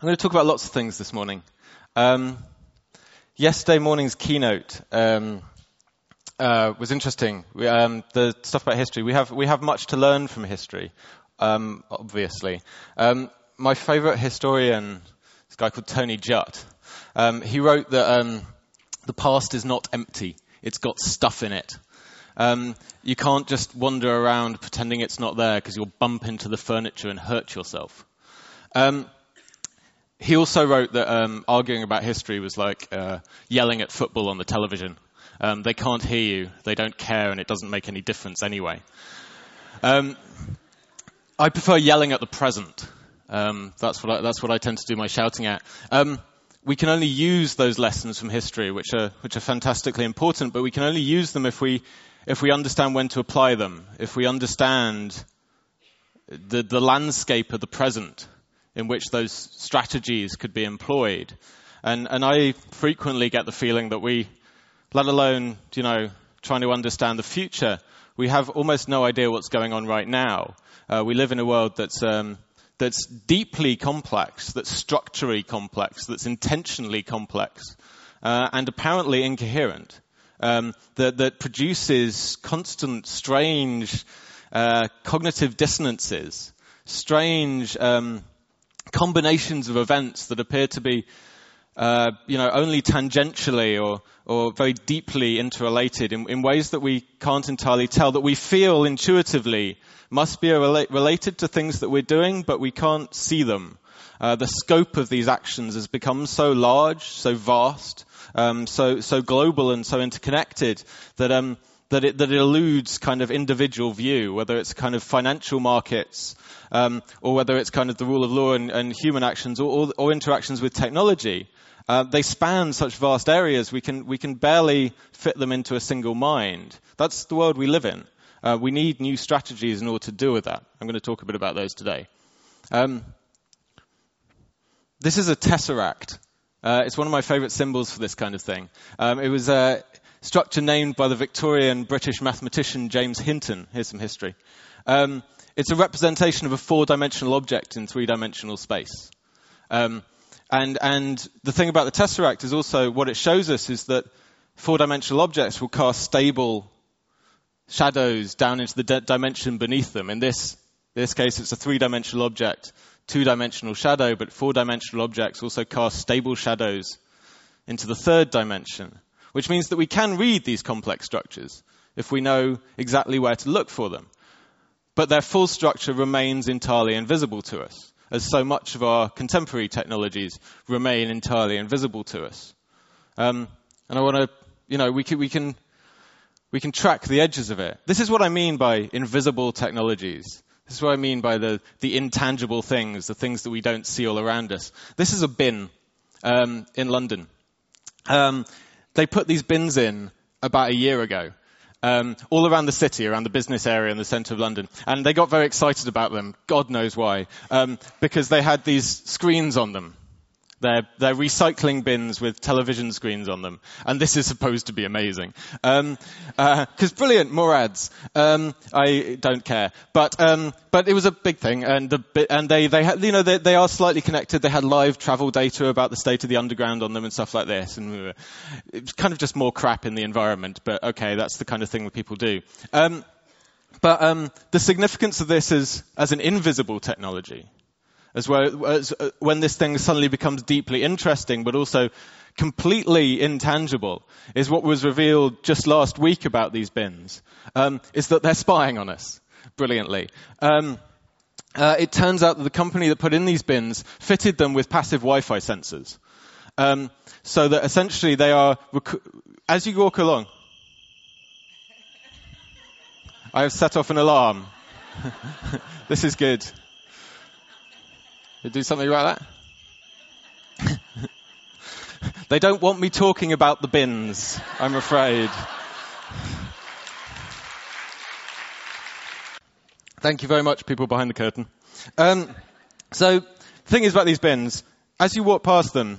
I'm going to talk about lots of things this morning. Um, yesterday morning's keynote um, uh, was interesting. We, um, the stuff about history. We have we have much to learn from history, um, obviously. Um, my favourite historian, this guy called Tony Judt. Um, he wrote that the past is not empty; it's got stuff in it. you can't just wander around pretending it's not there because you'll bump into the furniture and hurt yourself. Um, he also wrote that um, arguing about history was like uh, yelling at football on the television. Um, they can't hear you, they don't care, and it doesn't make any difference anyway. Um, I prefer yelling at the present. Um, that's what I, that's what I tend to do my shouting at. Um, we can only use those lessons from history, which are which are fantastically important, but we can only use them if we if we understand when to apply them, if we understand the the landscape of the present in which those strategies could be employed. And, and I frequently get the feeling that we, let alone, you know, trying to understand the future, we have almost no idea what's going on right now. Uh, we live in a world that's, um, that's deeply complex, that's structurally complex, that's intentionally complex, uh, and apparently incoherent, um, that, that produces constant, strange uh, cognitive dissonances, strange um, combinations of events that appear to be, uh, you know, only tangentially or, or very deeply interrelated in, in, ways that we can't entirely tell, that we feel intuitively must be rela- related to things that we're doing, but we can't see them. Uh, the scope of these actions has become so large, so vast, um, so so global and so interconnected that um, that it, that it eludes kind of individual view, whether it's kind of financial markets um, or whether it's kind of the rule of law and, and human actions or, or, or, interactions with technology. Uh, they span such vast areas, we can, we can barely fit them into a single mind. That's the world we live in. Uh, we need new strategies in order to deal with that. I'm going to talk a bit about those today. Um, this is a tesseract. Uh, it's one of my favorite symbols for this kind of thing. Um, it was uh, structure named by the Victorian British mathematician James Hinton. Here's some history. Um, it's a representation of a four-dimensional object in three-dimensional space. Um, and, and the thing about the tesseract is also what it shows us is that four-dimensional objects will cast stable shadows down into the de- dimension beneath them. In this, this case, it's a three-dimensional object, two-dimensional shadow, but four-dimensional objects also cast stable shadows into the third dimension which means that we can read these complex structures if we know exactly where to look for them. But their full structure remains entirely invisible to us, as so much of our contemporary technologies remain entirely invisible to us. Um, and I want to, you know, we can, we can, we can track the edges of it. This is what I mean by invisible technologies. This is what I mean by the, the intangible things, the things that we don't see all around us. This is a bin um, in London. Um, they put these bins in about a year ago. Um, all around the city, around the business area in the centre of London. And they got very excited about them. God knows why. Um, because they had these screens on them. They're, they're recycling bins with television screens on them. And this is supposed to be amazing. Um, uh, brilliant, more ads. Um, I don't care. But, um, but it was a big thing. And the, and they, they had, you know, they, they are slightly connected. They had live travel data about the state of the underground on them and stuff like this. And it was kind of just more crap in the environment. But okay, that's the kind of thing that people do. Um, but um, the significance of this is as an invisible technology as, well, as uh, when this thing suddenly becomes deeply interesting, but also completely intangible, is what was revealed just last week about these bins, um, is that they're spying on us brilliantly. Um, uh, it turns out that the company that put in these bins fitted them with passive Wi-Fi sensors, um, so that essentially they are, rec- as you walk along. I have set off an alarm. this is good. You do something about that? they don't want me talking about the bins, I'm afraid. Thank you very much, people behind the curtain. Um, so, the thing is about these bins, as you walk past them,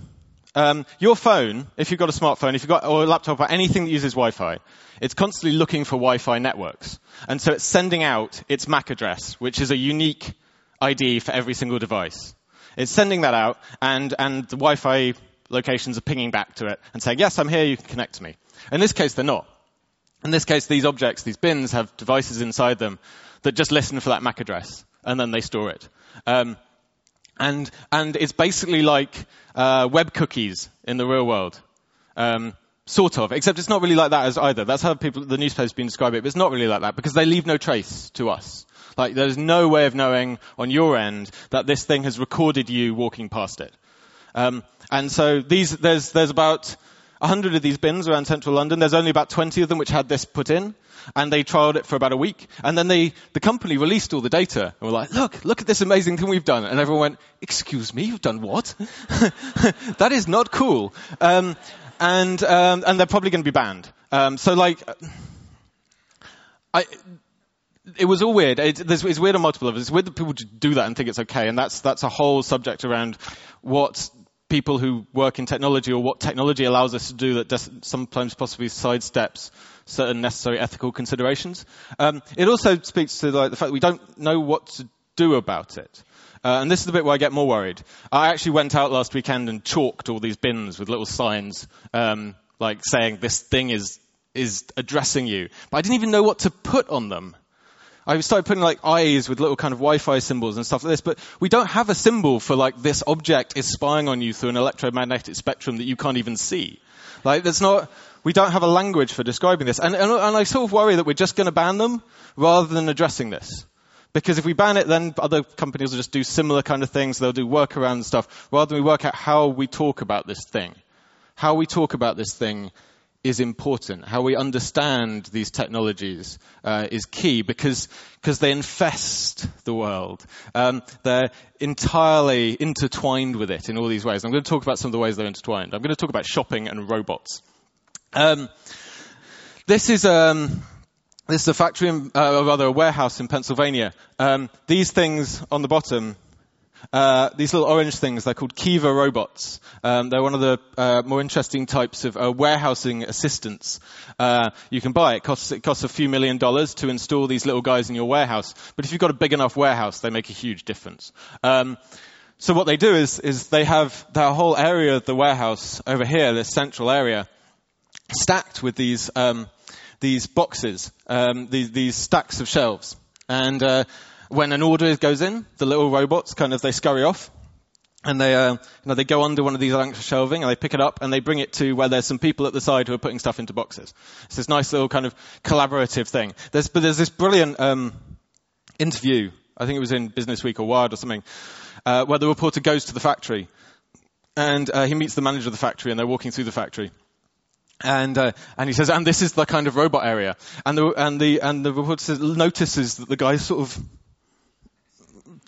um, your phone, if you've got a smartphone, if you've got or a laptop or anything that uses Wi-Fi, it's constantly looking for Wi-Fi networks, and so it's sending out its MAC address, which is a unique ID for every single device. It's sending that out, and, and the Wi-Fi locations are pinging back to it and saying, yes, I'm here, you can connect to me. In this case, they're not. In this case, these objects, these bins, have devices inside them that just listen for that MAC address, and then they store it. Um, and, and it's basically like uh, web cookies in the real world. Um, sort of, except it's not really like that as either. That's how people, the newspaper's been describing it, but it's not really like that because they leave no trace to us. Like there's no way of knowing on your end that this thing has recorded you walking past it. Um, and so these, there's, there's about 100 of these bins around central London. There's only about 20 of them which had this put in. And they trialed it for about a week. And then they, the company released all the data and were like, look, look at this amazing thing we've done. And everyone went, excuse me, you've done what? that is not cool. Um, and, um, and they're probably going to be banned. Um, so like, I, it was all weird. It, it's weird on multiple levels. It's weird that people do that and think it's okay. And that's, that's a whole subject around what people who work in technology or what technology allows us to do that does, sometimes possibly sidesteps certain necessary ethical considerations. Um, it also speaks to like, the fact that we don't know what to do about it. Uh, and this is the bit where I get more worried. I actually went out last weekend and chalked all these bins with little signs, um, like saying this thing is is addressing you. But I didn't even know what to put on them. I started putting like eyes with little kind of Wi-Fi symbols and stuff like this, but we don't have a symbol for like this object is spying on you through an electromagnetic spectrum that you can't even see. Like that's not, we don't have a language for describing this. And, and, and I sort of worry that we're just going to ban them rather than addressing this. Because if we ban it, then other companies will just do similar kind of things. They'll do workaround stuff rather than we work out how we talk about this thing. How we talk about this thing is important. How we understand these technologies uh, is key because because they infest the world. Um, they're entirely intertwined with it in all these ways. I'm going to talk about some of the ways they're intertwined. I'm going to talk about shopping and robots. Um, this is um, this is a factory, in, uh, or rather a warehouse in Pennsylvania. Um, these things on the bottom uh, these little orange things, they're called Kiva robots. Um, they're one of the uh, more interesting types of uh, warehousing assistants uh, you can buy. It costs, it costs a few million dollars to install these little guys in your warehouse. But if you've got a big enough warehouse, they make a huge difference. Um, so what they do is, is they have their whole area of the warehouse over here, this central area, stacked with these um, these boxes, um, these, these stacks of shelves. And uh, when an order goes in, the little robots kind of they scurry off, and they uh, you know they go under one of these of shelving and they pick it up and they bring it to where there's some people at the side who are putting stuff into boxes. It's this nice little kind of collaborative thing. There's but there's this brilliant um, interview. I think it was in Business Week or Wired or something, uh, where the reporter goes to the factory and uh, he meets the manager of the factory and they're walking through the factory. And uh, and he says, and this is the kind of robot area. And the and the and the reporter says, notices that the guy's sort of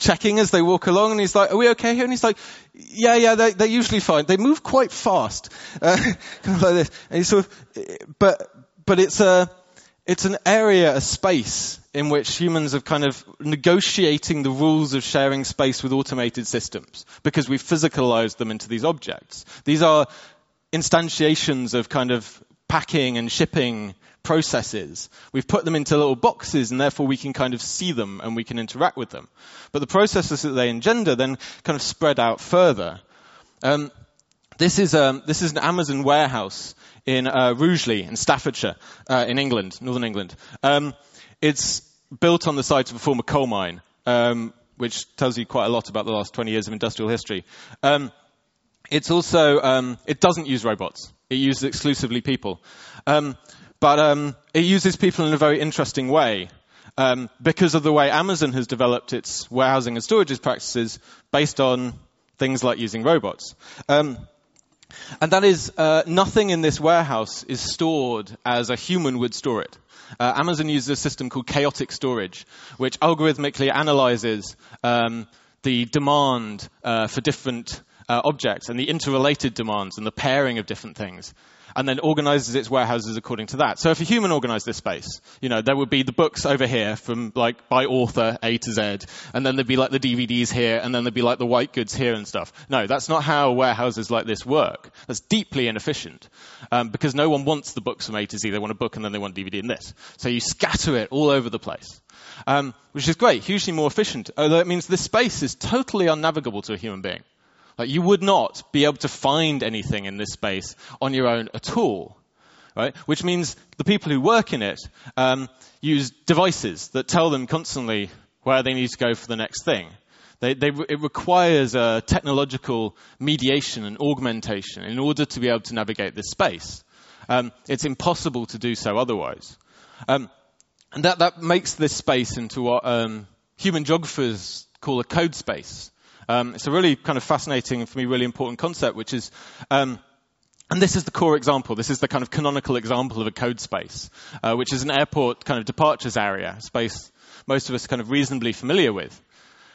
checking as they walk along, and he's like, "Are we okay here?" And he's like, "Yeah, yeah, they, they're usually fine. They move quite fast, uh, kind of like this." And he's sort of, but but it's a it's an area, a space in which humans are kind of negotiating the rules of sharing space with automated systems because we've physicalized them into these objects. These are instantiations of kind of packing and shipping processes. We've put them into little boxes and therefore we can kind of see them and we can interact with them. But the processes that they engender then kind of spread out further. Um, this is um, this is an Amazon warehouse in uh, Rugeley in Staffordshire, uh, in England, northern England. Um, it's built on the site of a former coal mine, um, which tells you quite a lot about the last 20 years of industrial history. Um, it's also um, it doesn't use robots. It uses exclusively people. But um, it uses people in a very interesting way um, because of the way Amazon has developed its warehousing and storages practices based on things like using robots. Um, and that is, uh, nothing in this warehouse is stored as a human would store it. Uh, Amazon uses a system called chaotic storage, which algorithmically analyzes um, the demand uh, for different uh, objects and the interrelated demands and the pairing of different things and then organizes its warehouses according to that. So if a human organized this space, you know, there would be the books over here from like by author A to Z, and then there'd be like the DVDs here, and then there'd be like the white goods here and stuff. No, that's not how warehouses like this work. That's deeply inefficient um, because no one wants the books from A to Z. They want a book and then they want DVD in this. So you scatter it all over the place. Um, which is great, hugely more efficient, although it means this space is totally unnavigable to a human being. Like you would not be able to find anything in this space on your own at all. Right? Which means the people who work in it um, use devices that tell them constantly where they need to go for the next thing. They, they, it requires a technological mediation and augmentation in order to be able to navigate this space. Um, it's impossible to do so otherwise. Um, and that, that makes this space into what um, human geographers call a code space. Um, it's a really kind of fascinating, for me, really important concept, which is, um, and this is the core example. This is the kind of canonical example of a code space, uh, which is an airport kind of departures area, space most of us kind of reasonably familiar with.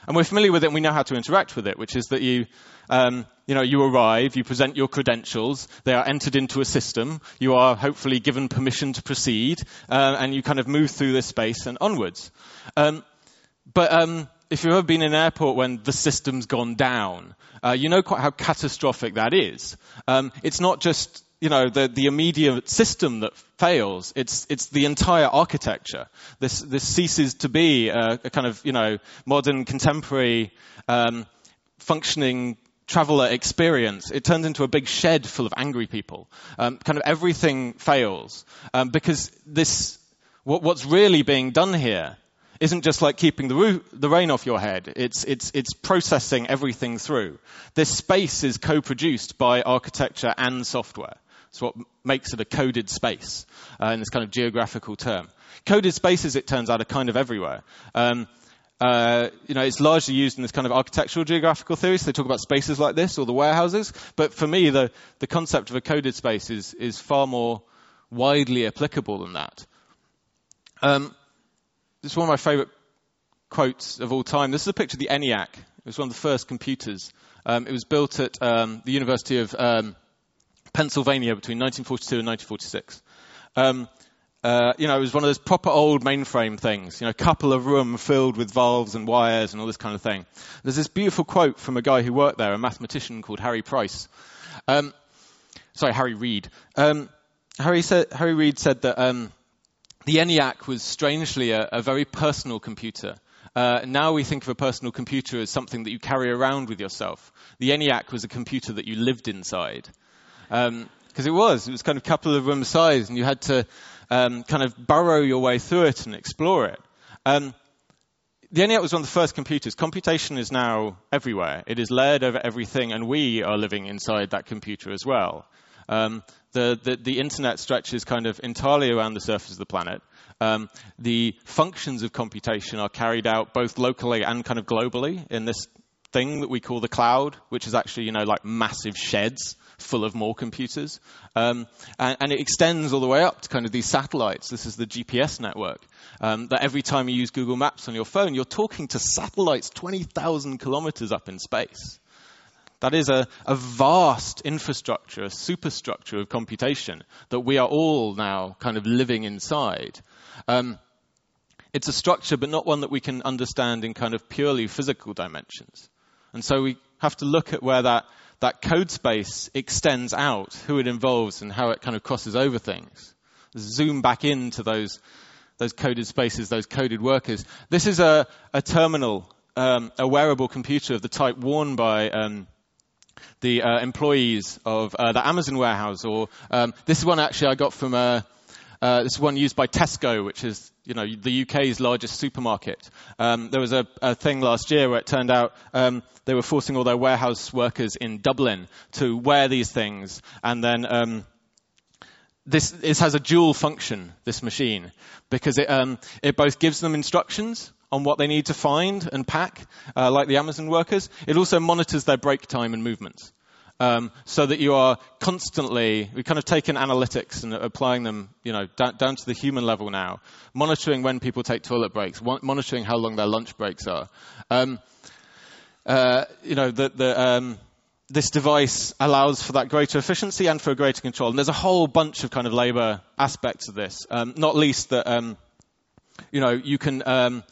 And we're familiar with it and we know how to interact with it, which is that you, um, you know, you arrive, you present your credentials, they are entered into a system, you are hopefully given permission to proceed, uh, and you kind of move through this space and onwards. Um, but um, if you've ever been in an airport when the system's gone down, uh, you know quite how catastrophic that is. Um, it's not just you know the, the immediate system that fails; it's it's the entire architecture. This this ceases to be a, a kind of you know modern contemporary um, functioning traveler experience. It turns into a big shed full of angry people. Um, kind of everything fails um, because this what, what's really being done here isn't just like keeping the, roof, the rain off your head. It's, it's, it's processing everything through. This space is co-produced by architecture and software. It's what makes it a coded space uh, in this kind of geographical term. Coded spaces, it turns out, are kind of everywhere. Um, uh, you know, it's largely used in this kind of architectural geographical theory. So they talk about spaces like this or the warehouses. But for me, the, the concept of a coded space is, is far more widely applicable than that. Um, this is one of my favorite quotes of all time. This is a picture of the ENIAC. It was one of the first computers. Um, it was built at um, the University of um, Pennsylvania between 1942 and 1946. Um, uh, you know, it was one of those proper old mainframe things. You know, a couple of room filled with valves and wires and all this kind of thing. There's this beautiful quote from a guy who worked there, a mathematician called Harry Price. Um, sorry, Harry Reed. Um, Harry, said, Harry Reed said that the ENIAC was strangely a, a very personal computer. Uh, now we think of a personal computer as something that you carry around with yourself. The ENIAC was a computer that you lived inside. Because um, it was. It was kind of a couple of room size, and you had to um, kind of burrow your way through it and explore it. Um, the ENIAC was one of the first computers. Computation is now everywhere. It is layered over everything, and we are living inside that computer as well. Um, the, the, the, internet stretches kind of entirely around the surface of the planet. Um, the functions of computation are carried out both locally and kind of globally in this thing that we call the cloud, which is actually, you know, like massive sheds full of more computers. Um, and, and, it extends all the way up to kind of these satellites. This is the GPS network. Um, that every time you use Google Maps on your phone, you're talking to satellites 20,000 kilometers up in space. That is a, a vast infrastructure, a superstructure of computation that we are all now kind of living inside. Um, it's a structure, but not one that we can understand in kind of purely physical dimensions. And so we have to look at where that, that code space extends out, who it involves, and how it kind of crosses over things. Zoom back into those, those coded spaces, those coded workers. This is a, a terminal, um, a wearable computer of the type worn by um, the uh, employees of uh, the Amazon warehouse, or um, this is one actually I got from uh, uh, this is one used by Tesco, which is you know the UK's largest supermarket. Um, there was a, a, thing last year where it turned out um, they were forcing all their warehouse workers in Dublin to wear these things, and then um, this, this, has a dual function, this machine, because it, um, it both gives them instructions on what they need to find and pack, uh, like the Amazon workers. It also monitors their break time and movements. Um, so that you are constantly, we've kind of taken analytics and applying them, you know, down, down, to the human level now, monitoring when people take toilet breaks, monitoring how long their lunch breaks are. Um, uh, you know, the, the, um, this device allows for that greater efficiency and for greater control. And there's a whole bunch of kind of labor aspects of this, um, not least that, um, you know, you can, um,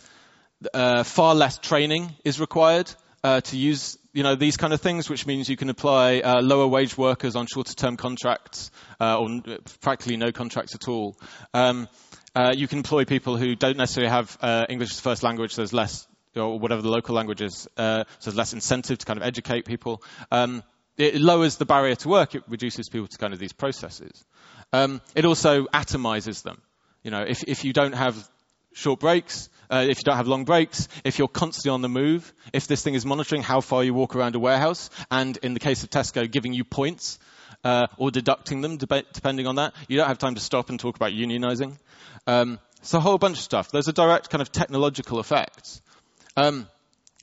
uh, far less training is required uh, to use, you know, these kind of things, which means you can apply uh, lower wage workers on shorter term contracts uh, or practically no contracts at all. Um, uh, you can employ people who don't necessarily have uh, English as first language. There's less or whatever the local language is, so there's less incentive to kind of educate people. Um, it lowers the barrier to work. It reduces people to kind of these processes. Um, it also atomizes them. You know, if, if you don't have short breaks, uh, if you don't have long breaks, if you're constantly on the move, if this thing is monitoring how far you walk around a warehouse, and in the case of Tesco, giving you points uh, or deducting them deb- depending on that, you don't have time to stop and talk about unionizing. Um, it's a whole bunch of stuff. There's a direct kind of technological effect. Um,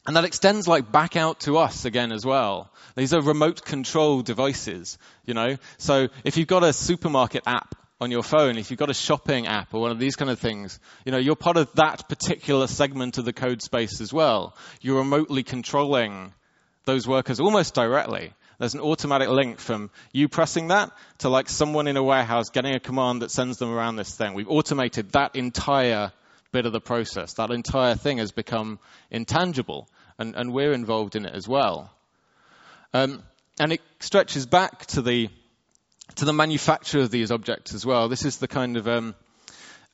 and that extends like back out to us again as well. These are remote control devices, you know. So if you've got a supermarket app on your phone, if you've got a shopping app or one of these kind of things, you know, you're part of that particular segment of the code space as well. You're remotely controlling those workers almost directly. There's an automatic link from you pressing that to like someone in a warehouse getting a command that sends them around this thing. We've automated that entire bit of the process. That entire thing has become intangible, and, and we're involved in it as well. Um, and it stretches back to the to the manufacture of these objects as well. This is the kind of um,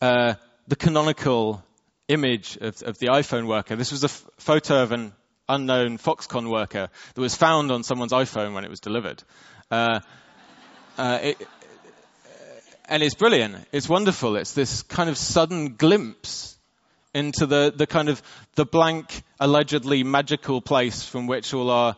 uh, the canonical image of, of, the iPhone worker. This was a f- photo of an unknown Foxconn worker that was found on someone's iPhone when it was delivered. Uh, uh, it, and it's brilliant. It's wonderful. It's this kind of sudden glimpse into the, the kind of the blank, allegedly magical place from which all our,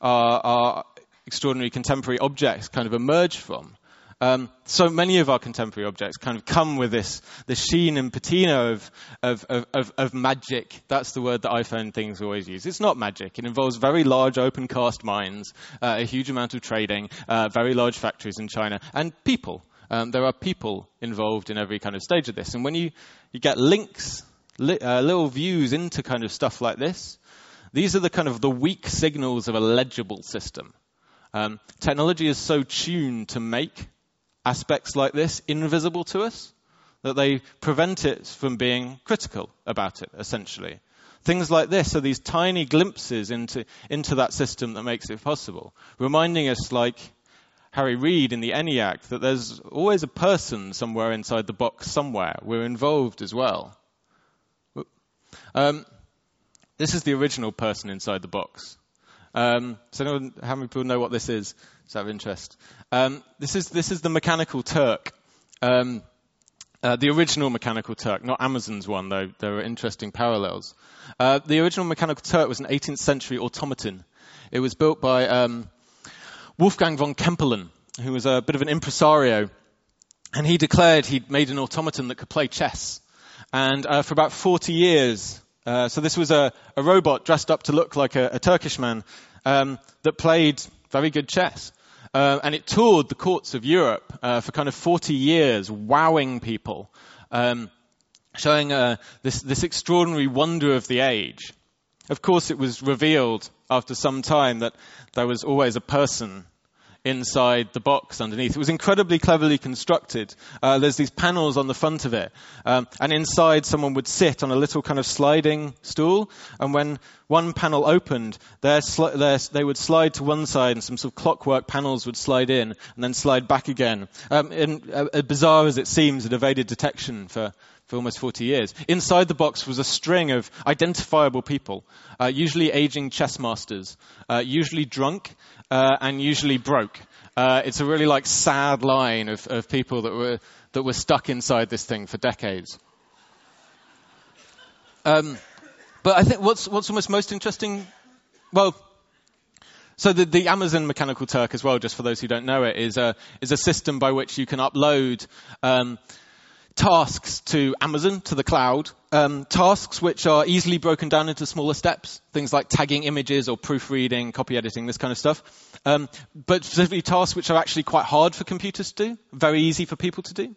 our, our extraordinary contemporary objects kind of emerge from. Um, so many of our contemporary objects kind of come with this, this sheen and patina of, of, of, of, magic. That's the word that iPhone things always use. It's not magic. It involves very large open cast mines, uh, a huge amount of trading, uh, very large factories in China, and people. Um, there are people involved in every kind of stage of this. And when you, you get links, li- uh, little views into kind of stuff like this, these are the kind of the weak signals of a legible system. Um, technology is so tuned to make aspects like this invisible to us that they prevent it from being critical about it, essentially. Things like this are these tiny glimpses into, into that system that makes it possible, reminding us, like Harry Reed in the ENIAC that there's always a person somewhere inside the box somewhere. We're involved as well. Um, this is the original person inside the box. Um, so anyone, how many people know what this is? Is that of interest? Um, this is this is the Mechanical Turk. Um, uh, the original Mechanical Turk, not Amazon's one, though there are interesting parallels. Uh, the original Mechanical Turk was an 18th century automaton. It was built by um, Wolfgang von Kempelen, who was a bit of an impresario, and he declared he'd made an automaton that could play chess. And uh, for about 40 years, uh, so this was a, a, robot dressed up to look like a, a Turkish man um, that played very good chess. Uh, and it toured the courts of Europe uh, for kind of 40 years, wowing people, um, showing uh, this, this extraordinary wonder of the age. Of course, it was revealed after some time that there was always a person inside the box underneath. It was incredibly cleverly constructed. Uh, there's these panels on the front of it, um, and inside someone would sit on a little kind of sliding stool, and when one panel opened, sli- they would slide to one side, and some sort of clockwork panels would slide in, and then slide back again. Um, and, uh, bizarre as it seems, it evaded detection for for almost 40 years. Inside the box was a string of identifiable people, uh, usually aging chess masters, uh, usually drunk, uh, and usually broke. Uh, it's a really like sad line of, of people that were that were stuck inside this thing for decades. Um, but I think what's what's almost most interesting, well, so the, the, Amazon Mechanical Turk as well, just for those who don't know it, is a is a system by which you can upload. Um, tasks to Amazon, to the cloud, um, tasks which are easily broken down into smaller steps, things like tagging images or proofreading, copy editing, this kind of stuff. Um, but specifically tasks which are actually quite hard for computers to do, very easy for people to do.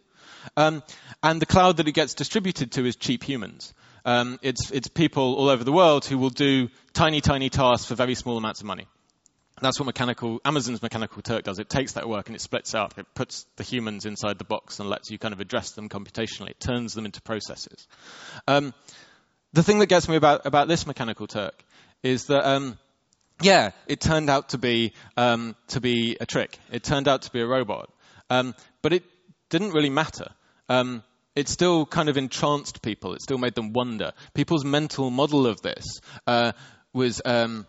Um, and the cloud that it gets distributed to is cheap humans. Um, it's, it's people all over the world who will do tiny, tiny tasks for very small amounts of money. That's what mechanical Amazon's Mechanical Turk does. It takes that work and it splits it up. It puts the humans inside the box and lets you kind of address them computationally. It turns them into processes. Um, the thing that gets me about, about this Mechanical Turk is that, um, yeah, it turned out to be um, to be a trick. It turned out to be a robot, um, but it didn't really matter. Um, it still kind of entranced people. It still made them wonder. People's mental model of this uh, was um,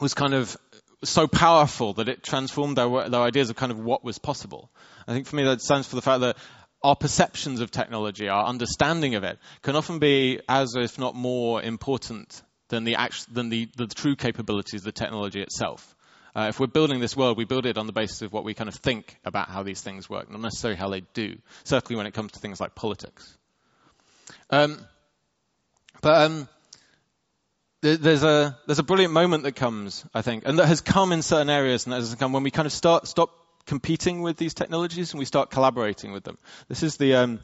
was kind of so powerful that it transformed their, their ideas of kind of what was possible. I think for me that stands for the fact that our perceptions of technology, our understanding of it, can often be as if not more important than the, act- than the, the true capabilities of the technology itself. Uh, if we're building this world, we build it on the basis of what we kind of think about how these things work, not necessarily how they do, certainly when it comes to things like politics. Um, but um, there's a there's a brilliant moment that comes, I think, and that has come in certain areas, and that has come when we kind of start stop competing with these technologies and we start collaborating with them. This is the um,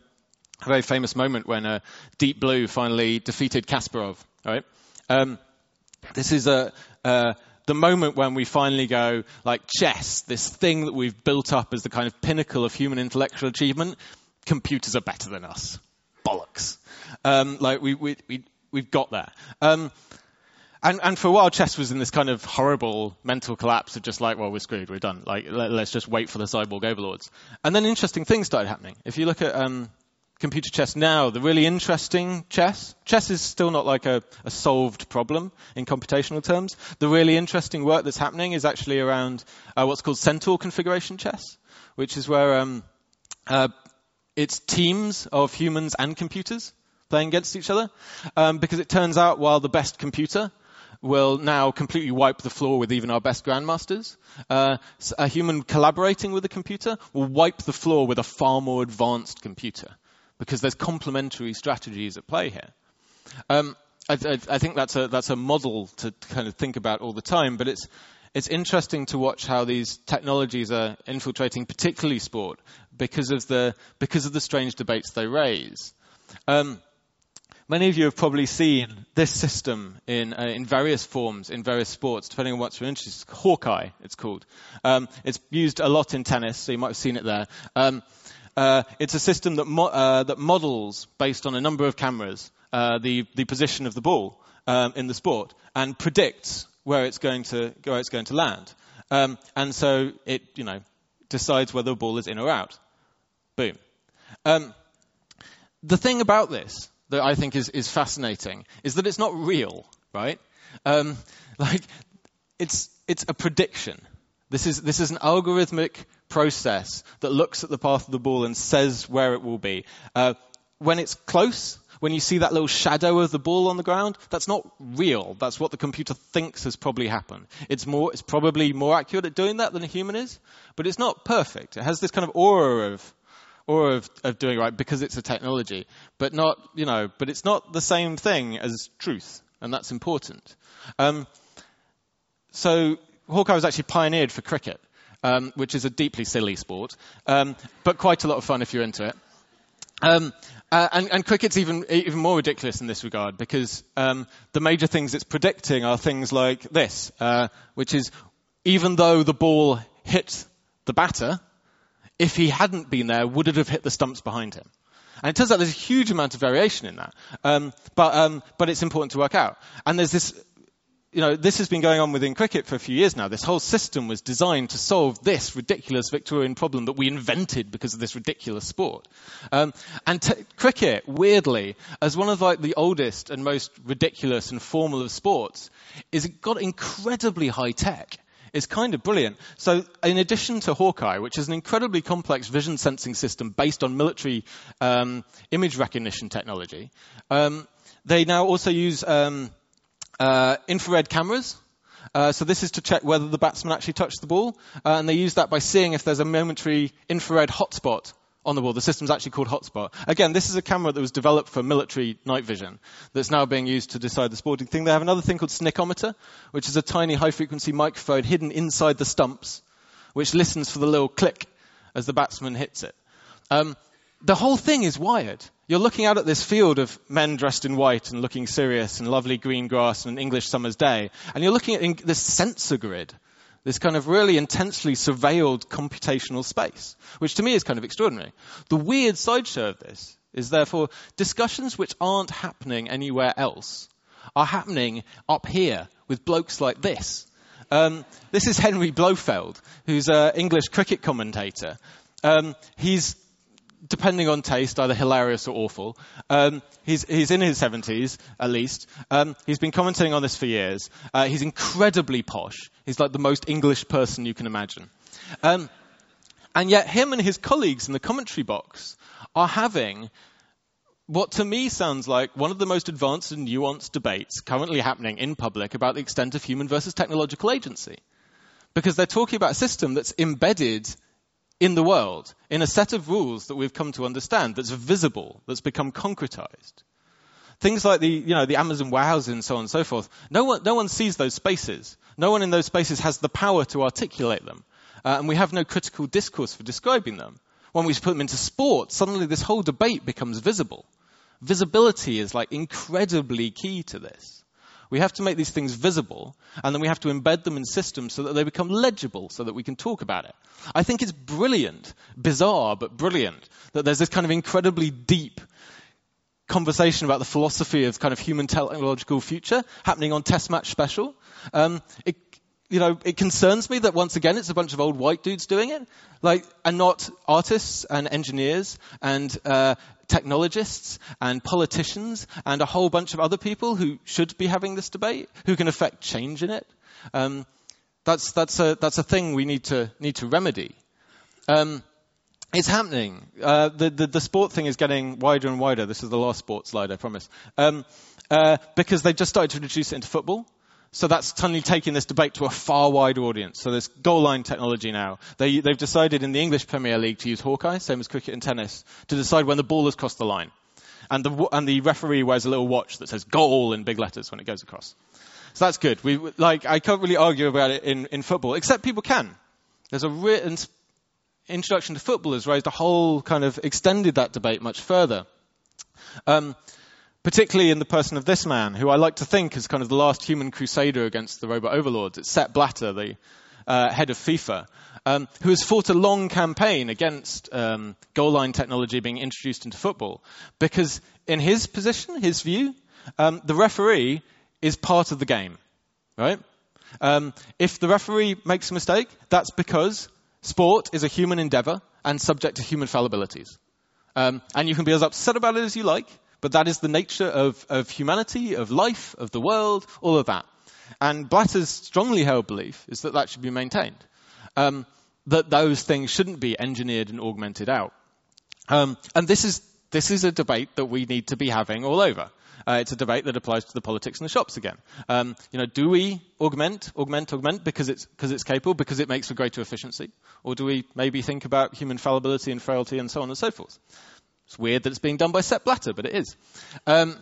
very famous moment when uh, Deep Blue finally defeated Kasparov. Right? Um, this is a uh, the moment when we finally go like chess, this thing that we've built up as the kind of pinnacle of human intellectual achievement. Computers are better than us. Bollocks. Um, like we we we we've got there. Um, and, and for a while, chess was in this kind of horrible mental collapse of just like, well, we're screwed, we're done. Like, let, us just wait for the cyborg overlords. And then interesting things started happening. If you look at um, computer chess now, the really interesting chess, chess is still not like a, a, solved problem in computational terms. The really interesting work that's happening is actually around uh, what's called centaur configuration chess, which is where um, uh, it's teams of humans and computers playing against each other. Um, because it turns out while the best computer will now completely wipe the floor with even our best grandmasters. Uh, a human collaborating with a computer will wipe the floor with a far more advanced computer because there's complementary strategies at play here. Um, I, I, I, think that's a that's a model to kind of think about all the time, but it's it's interesting to watch how these technologies are infiltrating, particularly sport, because of the because of the strange debates they raise. Um, Many of you have probably seen this system in, uh, in various forms, in various sports, depending on what you're interested in. Hawkeye, it's called. Um, it's used a lot in tennis, so you might have seen it there. Um, uh, it's a system that, mo- uh, that models, based on a number of cameras, uh, the, the position of the ball um, in the sport and predicts where it's going to, where it's going to land. Um, and so it, you know, decides whether the ball is in or out. Boom. Um, the thing about this that I think is, is fascinating is that it's not real, right? Um, like, it's, it's a prediction. This is, this is an algorithmic process that looks at the path of the ball and says where it will be. Uh, when it's close, when you see that little shadow of the ball on the ground, that's not real. That's what the computer thinks has probably happened. It's more, it's probably more accurate at doing that than a human is, but it's not perfect. It has this kind of aura of or of, of doing right because it's a technology, but not, you know, but it's not the same thing as truth, and that's important. Um, so Hawkeye was actually pioneered for cricket, um, which is a deeply silly sport, um, but quite a lot of fun if you're into it. Um, uh, and, and, cricket's even even more ridiculous in this regard because um, the major things it's predicting are things like this, uh, which is even though the ball hit the batter, if he hadn't been there, would it have hit the stumps behind him? And it turns out there's a huge amount of variation in that. Um, but, um, but it's important to work out. And there's this, you know, this has been going on within cricket for a few years now. This whole system was designed to solve this ridiculous Victorian problem that we invented because of this ridiculous sport. Um, and t- cricket, weirdly, as one of like the oldest and most ridiculous and formal of sports, is it got incredibly high tech is kind of brilliant. So, in addition to Hawkeye, which is an incredibly complex vision sensing system based on military um, image recognition technology, um, they now also use um, uh, infrared cameras. Uh, so this is to check whether the batsman actually touched the ball, uh, and they use that by seeing if there's a momentary infrared hotspot on the wall. The system's actually called Hotspot. Again, this is a camera that was developed for military night vision that's now being used to decide the sporting thing. They have another thing called Snickometer, which is a tiny high frequency microphone hidden inside the stumps, which listens for the little click as the batsman hits it. Um, the whole thing is wired. You're looking out at this field of men dressed in white and looking serious and lovely green grass and an English summer's day, and you're looking at this sensor grid This kind of really intensely surveilled computational space, which to me is kind of extraordinary. The weird sideshow of this is therefore discussions which aren't happening anywhere else are happening up here with blokes like this. Um, this is Henry Blofeld, who's an English cricket commentator. Um, he's depending on taste, either hilarious or awful. Um, he's, he's in his 70s, at least. Um, he's been commenting on this for years. Uh, he's incredibly posh. He's like the most English person you can imagine. Um, and yet, him and his colleagues in the commentary box are having what to me sounds like one of the most advanced and nuanced debates currently happening in public about the extent of human versus technological agency. Because they're talking about a system that's embedded in the world, in a set of rules that we've come to understand, that's visible, that's become concretized. Things like the, you know, the Amazon warehouse and so on and so forth. No one, no one sees those spaces. No one in those spaces has the power to articulate them. Uh, and we have no critical discourse for describing them. When we put them into sport, suddenly this whole debate becomes visible. Visibility is like incredibly key to this. We have to make these things visible, and then we have to embed them in systems so that they become legible, so that we can talk about it. I think it's brilliant, bizarre, but brilliant, that there's this kind of incredibly deep conversation about the philosophy of kind of human technological future happening on Test Match Special. Um, it, you know, it concerns me that once again it's a bunch of old white dudes doing it, like, and not artists and engineers and uh, technologists and politicians and a whole bunch of other people who should be having this debate, who can affect change in it. Um, that's, that's, a, that's a thing we need to, need to remedy. Um, it's happening. Uh, the, the, the, sport thing is getting wider and wider. This is the last sport slide, I promise. Um, uh, because they just started to introduce it into football. So that's suddenly taking this debate to a far wider audience. So there's goal line technology now. They, they've decided in the English Premier League to use Hawkeye, same as cricket and tennis, to decide when the ball has crossed the line. And the, and the referee wears a little watch that says goal in big letters when it goes across. So that's good. We, like, I can't really argue about it in, in football, except people can. There's a written introduction to football has raised a whole kind of extended that debate much further. Um, particularly in the person of this man, who I like to think is kind of the last human crusader against the robot overlords. It's Sepp Blatter, the uh, head of FIFA, um, who has fought a long campaign against um, goal line technology being introduced into football, because in his position, his view, um, the referee is part of the game, right? Um, if the referee makes a mistake, that's because sport is a human endeavor and subject to human fallibilities. Um, and you can be as upset about it as you like, but that is the nature of, of humanity, of life, of the world, all of that. And Blatter's strongly held belief is that that should be maintained. Um, that those things shouldn't be engineered and augmented out. Um, and this is, this is a debate that we need to be having all over. Uh, it's a debate that applies to the politics and the shops again. Um, you know, do we augment, augment, augment because it's because it's capable, because it makes for greater efficiency, or do we maybe think about human fallibility and frailty and so on and so forth? It's weird that it's being done by Sepp Blatter, but it is. Um,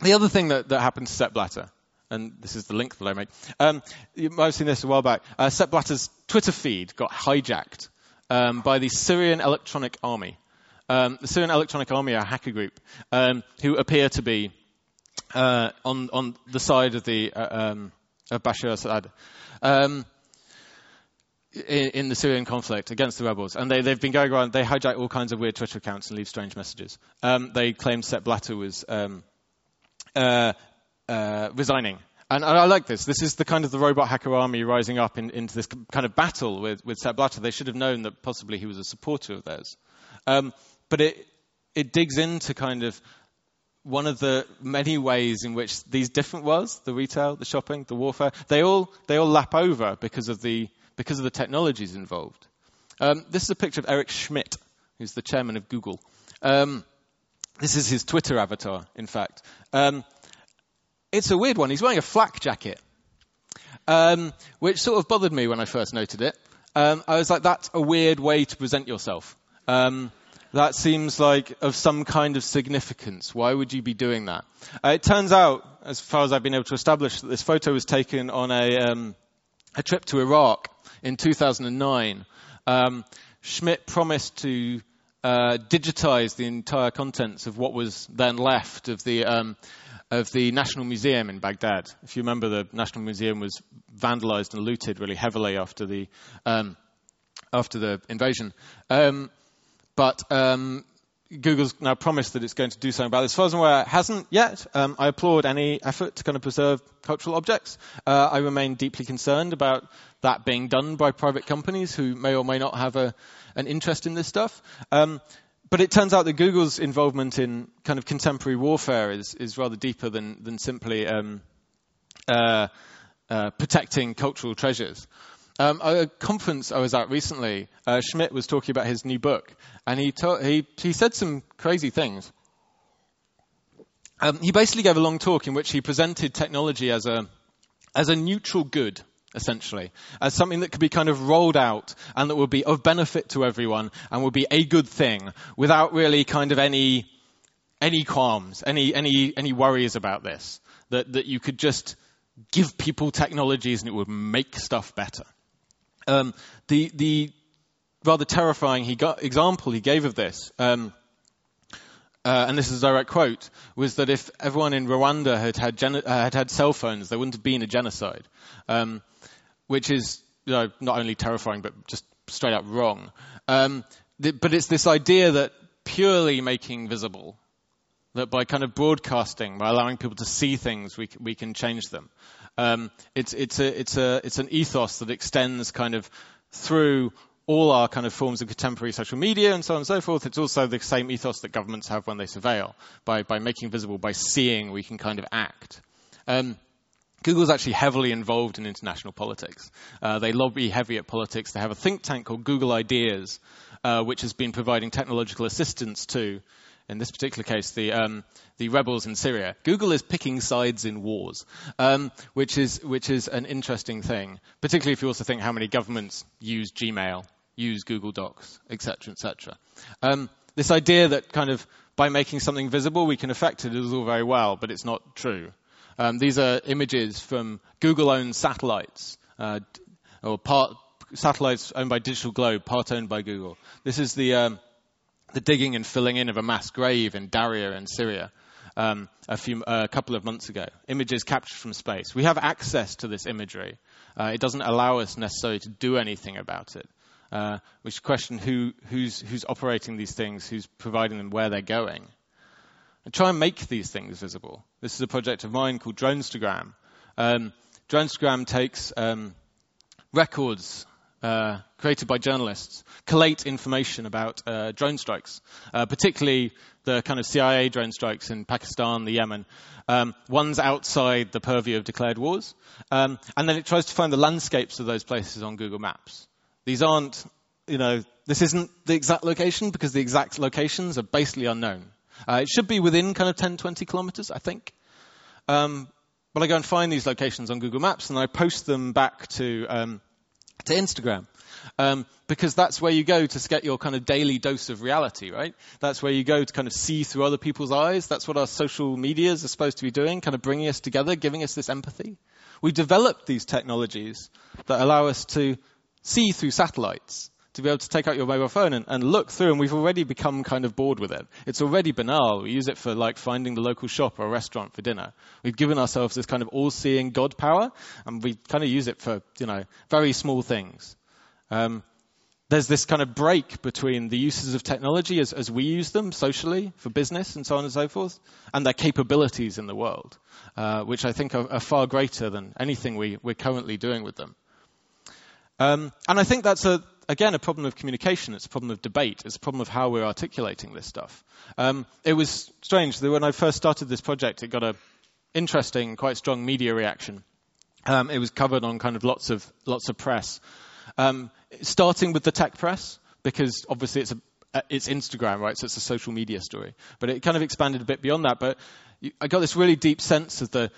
the other thing that, that happened to Sepp Blatter, and this is the link that I made, um, you might have seen this a while back. Uh, Sepp Blatter's Twitter feed got hijacked um, by the Syrian Electronic Army. Um, the Syrian Electronic Army are a hacker group um, who appear to be uh, on on the side of the uh, um, of Bashar Assad. In, in, the Syrian conflict against the rebels. And they, have been going around, they hijack all kinds of weird Twitter accounts and leave strange messages. Um, they claim Sepp Blatter was um, uh, uh, resigning. And, and, I like this. This is the kind of the robot hacker army rising up in, into this kind of battle with, with Sepp Blatter. They should have known that possibly he was a supporter of theirs. Um, but it, it digs into kind of one of the many ways in which these different worlds, the retail, the shopping, the warfare, they all, they all lap over because of the because of the technologies involved. Um, this is a picture of Eric Schmidt, who's the chairman of Google. Um, this is his Twitter avatar, in fact. Um, it's a weird one. He's wearing a flak jacket, um, which sort of bothered me when I first noted it. Um, I was like, that's a weird way to present yourself. Um, that seems like of some kind of significance. Why would you be doing that? Uh, it turns out, as far as I've been able to establish, that this photo was taken on a, a trip to Iraq in 2009, um, Schmidt promised to uh, digitize the entire contents of what was then left of the um, of the National Museum in Baghdad. If you remember, the National Museum was vandalized and looted really heavily after the um, after the invasion. Um, but um, Google's now promised that it's going to do something about this. As far as I'm aware, it hasn't yet. Um, I applaud any effort to kind of preserve cultural objects. Uh, I remain deeply concerned about that being done by private companies who may or may not have a, an interest in this stuff. Um, but it turns out that Google's involvement in kind of contemporary warfare is, is rather deeper than, than simply um, uh, uh, protecting cultural treasures. Um, at a conference I was at recently, uh, Schmidt was talking about his new book, and he, he, he said some crazy things. Um, he basically gave a long talk in which he presented technology as a, as a neutral good, essentially, as something that could be kind of rolled out and that would be of benefit to everyone and would be a good thing without really kind of any, any qualms, any, any, any worries about this. That, that you could just give people technologies and it would make stuff better. Um, the, the rather terrifying he got, example he gave of this, um, uh, and this is a direct quote, was that if everyone in Rwanda had had, gen- uh, had, had cell phones, there wouldn't have been a genocide, um, which is you know, not only terrifying but just straight up wrong. Um, the, but it's this idea that purely making visible, that by kind of broadcasting, by allowing people to see things, we, we can change them. Um, it's, it's, a, it's, a, it's an ethos that extends kind of through all our kind of forms of contemporary social media and so on and so forth. It's also the same ethos that governments have when they surveil. By, by making visible, by seeing, we can kind of act. Um, Google's actually heavily involved in international politics. Uh, they lobby heavy at politics. They have a think tank called Google Ideas, uh, which has been providing technological assistance to in this particular case, the, um, the rebels in Syria. Google is picking sides in wars, um, which, is, which is an interesting thing, particularly if you also think how many governments use Gmail, use Google Docs, etc., etc. Um, this idea that kind of by making something visible we can affect it is all very well, but it's not true. Um, these are images from Google-owned satellites, uh, or part, satellites owned by Digital Globe, part owned by Google. This is the um, the digging and filling in of a mass grave in Daraya in Syria um, a, few, uh, a couple of months ago. Images captured from space. We have access to this imagery. Uh, it doesn't allow us necessarily to do anything about it. Uh, which question who, who's, who's operating these things, who's providing them, where they're going. And try and make these things visible. This is a project of mine called Dronestagram. Um, Dronestagram takes um, records uh, created by journalists collate information about uh, drone strikes, uh, particularly the kind of CIA drone strikes in Pakistan, the Yemen, um, ones outside the purview of declared wars, um, and then it tries to find the landscapes of those places on Google Maps. These aren't, you know, this isn't the exact location because the exact locations are basically unknown. Uh, it should be within kind of 10, 20 kilometers, I think. Um, but I go and find these locations on Google Maps and I post them back to um, to Instagram. Um, because that's where you go to get your kind of daily dose of reality, right? That's where you go to kind of see through other people's eyes. That's what our social medias are supposed to be doing, kind of bringing us together, giving us this empathy. We developed these technologies that allow us to see through satellites to be able to take out your mobile phone and, and, look through, and we've already become kind of bored with it. It's already banal. We use it for like finding the local shop or a restaurant for dinner. We've given ourselves this kind of all-seeing God power, and we kind of use it for, you know, very small things. Um, there's this kind of break between the uses of technology as, as, we use them socially for business and so on and so forth, and their capabilities in the world, uh, which I think are, are, far greater than anything we, are currently doing with them. Um, and I think that's a, again, a problem of communication. It's a problem of debate. It's a problem of how we're articulating this stuff. Um, it was strange that when I first started this project, it got a interesting, quite strong media reaction. Um, it was covered on kind of lots of lots of press, um, starting with the tech press because obviously it's a it's Instagram, right? So it's a social media story. But it kind of expanded a bit beyond that. But I got this really deep sense of the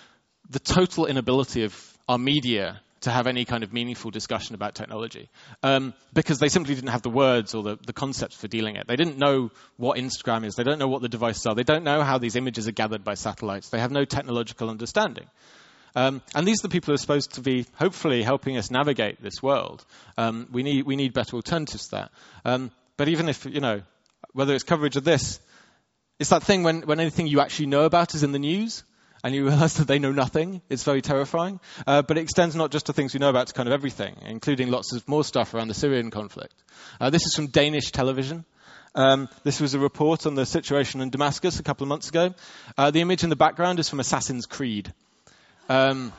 the total inability of our media to have any kind of meaningful discussion about technology um, because they simply didn't have the words or the, the concepts for dealing it. They didn't know what Instagram is. They don't know what the devices are. They don't know how these images are gathered by satellites. They have no technological understanding. Um, and these are the people who are supposed to be hopefully helping us navigate this world. Um, we need we need better alternatives to that. Um, but even if you know whether it's coverage of this, it's that thing when when anything you actually know about is in the news and you realize that they know nothing. It's very terrifying. Uh, but it extends not just to things we know about, to kind of everything, including lots of more stuff around the Syrian conflict. Uh, this is from Danish television. Um, this was a report on the situation in Damascus a couple of months ago. Uh, the image in the background is from Assassin's Creed. Um,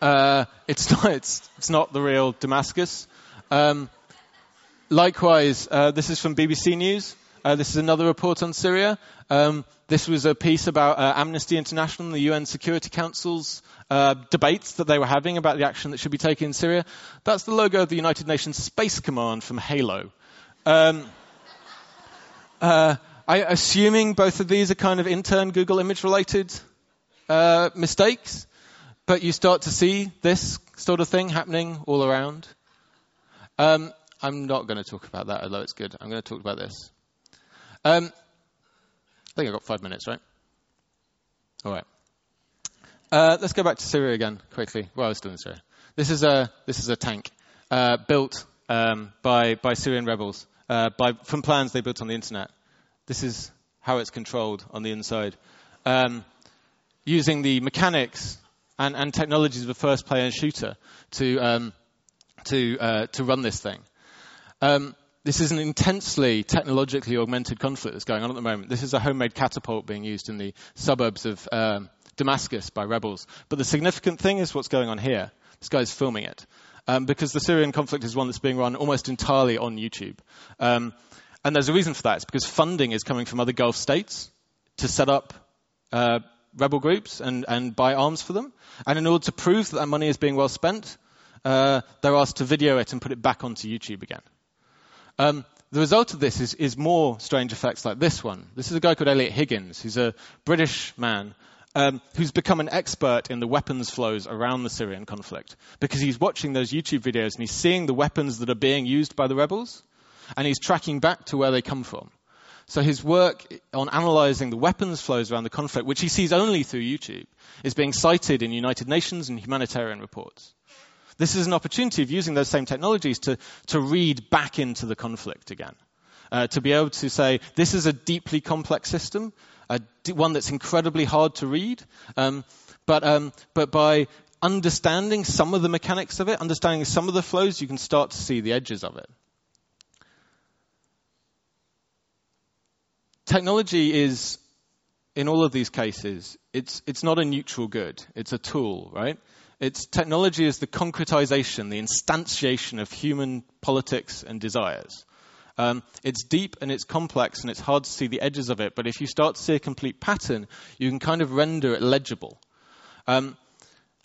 uh, it's, not, it's, it's, not the real Damascus. Um, likewise, uh, this is from BBC News. Uh, this is another report on Syria. Um, this was a piece about uh, Amnesty International and the UN Security Council's uh, debates that they were having about the action that should be taken in Syria. That's the logo of the United Nations Space Command from Halo. Um, uh, I, assuming both of these are kind of intern Google image related uh, mistakes, but you start to see this sort of thing happening all around. Um, I'm not going to talk about that, although it's good. I'm going to talk about this. Um, I think I've got five minutes, right? All right. Uh, let's go back to Syria again quickly. Well, I was still in Syria. This is a this is a tank uh, built um, by by Syrian rebels uh, by, from plans they built on the internet. This is how it's controlled on the inside, um, using the mechanics and, and, technologies of a first-player shooter to um, to uh, to run this thing. This is an intensely technologically augmented conflict that's going on at the moment. This is a homemade catapult being used in the suburbs of um, Damascus by rebels. But the significant thing is what's going on here. This guy's filming it. Um, because the Syrian conflict is one that's being run almost entirely on YouTube. Um, and there's a reason for that. It's because funding is coming from other Gulf states to set up uh, rebel groups and, and buy arms for them. And in order to prove that that money is being well spent, uh, they're asked to video it and put it back onto YouTube again. Um, the result of this is, is, more strange effects like this one. This is a guy called Eliot Higgins, who's a British man um, who's become an expert in the weapons flows around the Syrian conflict because he's watching those YouTube videos and he's seeing the weapons that are being used by the rebels and he's tracking back to where they come from. So his work on analyzing the weapons flows around the conflict, which he sees only through YouTube, is being cited in United Nations and humanitarian reports. This is an opportunity of using those same technologies to, to read back into the conflict again. Uh, to be able to say, this is a deeply complex system, one that's incredibly hard to read, um, but, um, but by understanding some of the mechanics of it, understanding some of the flows, you can start to see the edges of it. Technology is, in all of these cases, it's, it's not a neutral good. It's a tool, right? It's technology is the concretization, the instantiation of human politics and desires. Um, it's deep and it's complex and it's hard to see the edges of it, but if you start to see a complete pattern, you can kind of render it legible. Um,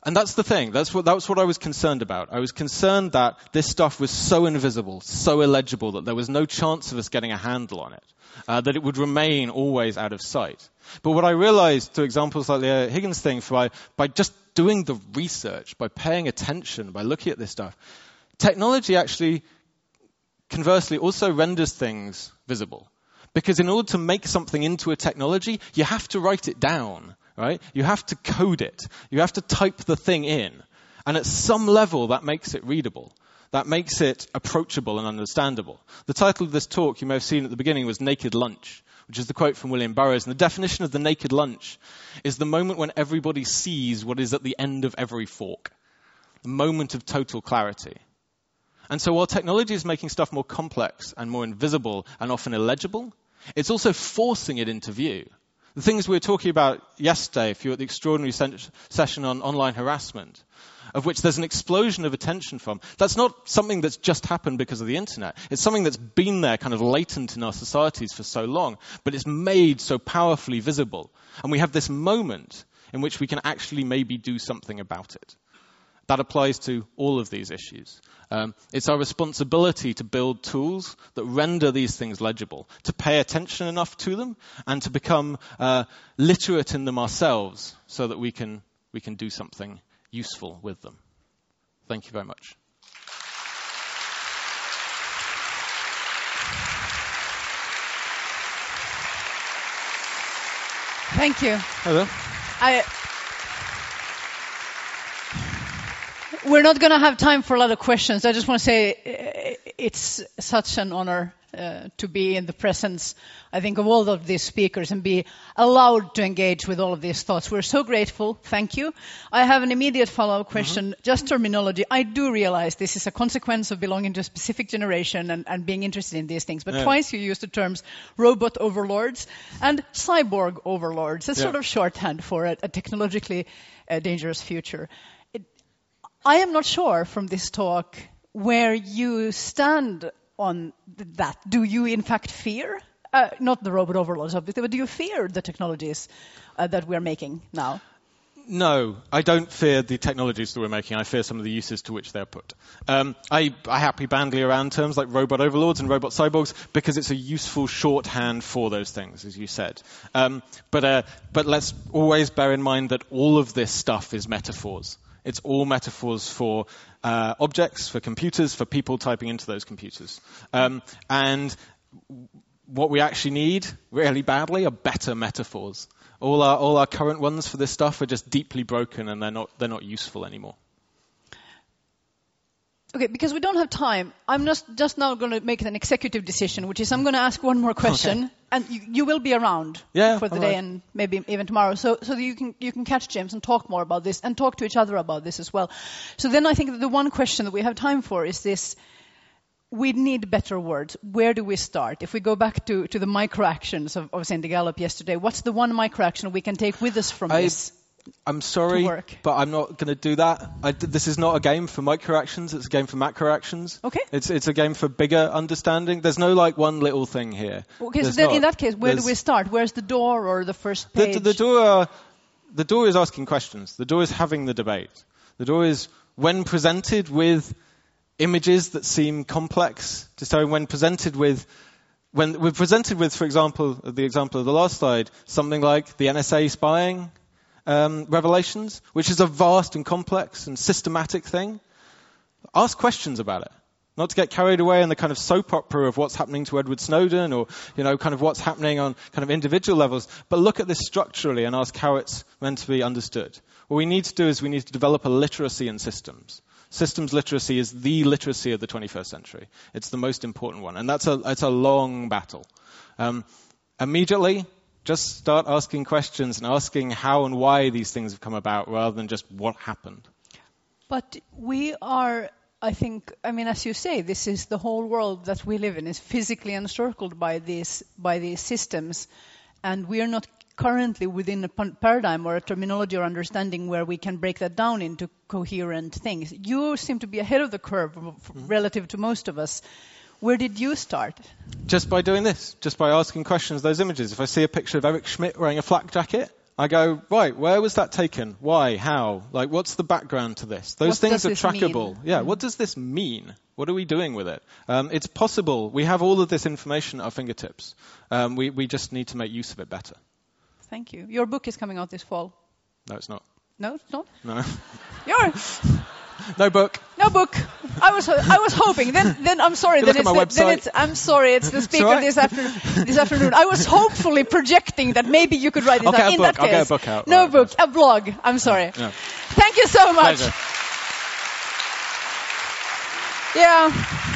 and that's the thing. That's what, that's what I was concerned about. I was concerned that this stuff was so invisible, so illegible, that there was no chance of us getting a handle on it, uh, that it would remain always out of sight. But what I realized through examples like the Higgins thing, by, by just doing the research, by paying attention, by looking at this stuff, technology actually, conversely, also renders things visible. Because in order to make something into a technology, you have to write it down, right? You have to code it. You have to type the thing in. And at some level, that makes it readable. That makes it approachable and understandable. The title of this talk you may have seen at the beginning was Naked Lunch which is the quote from William Burroughs. And the definition of the naked lunch is the moment when everybody sees what is at the end of every fork, the moment of total clarity. And so while technology is making stuff more complex and more invisible and often illegible, it's also forcing it into view. The things we were talking about yesterday, if you were at the extraordinary session on online harassment, of which there's an explosion of attention from. That's not something that's just happened because of the internet. It's something that's been there kind of latent in our societies for so long, but it's made so powerfully visible. And we have this moment in which we can actually maybe do something about it. That applies to all of these issues. Um, it's our responsibility to build tools that render these things legible, to pay attention enough to them, and to become uh, literate in them ourselves so that we can, we can do something useful with them. Thank you very much. Thank you. Hello. I, we're not going to have time for a lot of questions. I just want to say uh, it's such an honor uh, to be in the presence, I think, of all of these speakers and be allowed to engage with all of these thoughts. We're so grateful. Thank you. I have an immediate follow-up question, mm-hmm. just terminology. I do realize this is a consequence of belonging to a specific generation and, and being interested in these things, but yeah. twice you used the terms robot overlords and cyborg overlords. It's yeah. sort of shorthand for a, a technologically uh, dangerous future. I am not sure from this talk where you stand on that. Do you in fact fear, uh, not the robot overlords obviously, but do you fear the technologies uh, that we're making now? No, I don't fear the technologies that we're making. I fear some of the uses to which they're put. Um, I, I happily bandy around terms like robot overlords and robot cyborgs because it's a useful shorthand for those things, as you said. Um, but, uh, but let's always bear in mind that all of this stuff is metaphors. It's all metaphors for uh, objects, for computers, for people typing into those computers. Um, and what we actually need, really badly, are better metaphors. All our, all our current ones for this stuff are just deeply broken and they're not, they're not useful anymore. Okay, because we don't have time, I'm just, just now going to make an executive decision, which is I'm going to ask one more question, okay. and you, you, will be around yeah, for the day right. and maybe even tomorrow, so so you can you can catch James and talk more about this and talk to each other about this as well. So then I think that the one question that we have time for is this: we need better words. Where do we start? If we go back to, to the micro actions of, of Cindy Gallop yesterday, what's the one micro action we can take with us from I, this? I'm sorry, but I'm not going to do that. I, this is not a game for micro actions. It's a game for macro actions. Okay. It's it's a game for bigger understanding. There's no like one little thing here. Okay, so then not. in that case, where There's, do we start? Where's the door or the first page? The, the door, the door is asking questions. The door is having the debate. The door is when presented with images that seem complex. So when presented with when we're presented with, for example, the example of the last slide, something like the NSA spying um, revelations, which is a vast and complex and systematic thing, ask questions about it. Not to get carried away in the kind of soap opera of what's happening to Edward Snowden or, you know, kind of what's happening on kind of individual levels, but look at this structurally and ask how it's meant to be understood. What we need to do is we need to develop a literacy in systems. Systems literacy is the literacy of the 21st century. It's the most important one. And that's a, it's a long battle. Um, immediately, just start asking questions and asking how and why these things have come about rather than just what happened. But we are, I think, I mean, as you say, this is the whole world that we live in is physically encircled by these, by these systems. And we are not currently within a paradigm or a terminology or understanding where we can break that down into coherent things. You seem to be ahead of the curve mm-hmm. relative to most of us. Where did you start? Just by doing this, just by asking questions, those images. If I see a picture of Eric Schmidt wearing a flak jacket, I go, right, where was that taken? Why? How? Like, what's the background to this? Those what things are trackable. Mean? Yeah, mm what does this mean? What are we doing with it? Um, it's possible. We have all of this information at our fingertips. Um, we, we just need to make use of it better. Thank you. Your book is coming out this fall. No, it's not. No, it's not? No. Yours? No book. No book. I was I was hoping. Then then I'm sorry. Then it's, the, then it's, I'm sorry. It's the speaker right. this afternoon. This afternoon. I was hopefully projecting that maybe you could write it down. In book. that case, I'll a book out. No right, book. A blog. I'm sorry. Yeah. Thank you so much. Pleasure. Yeah.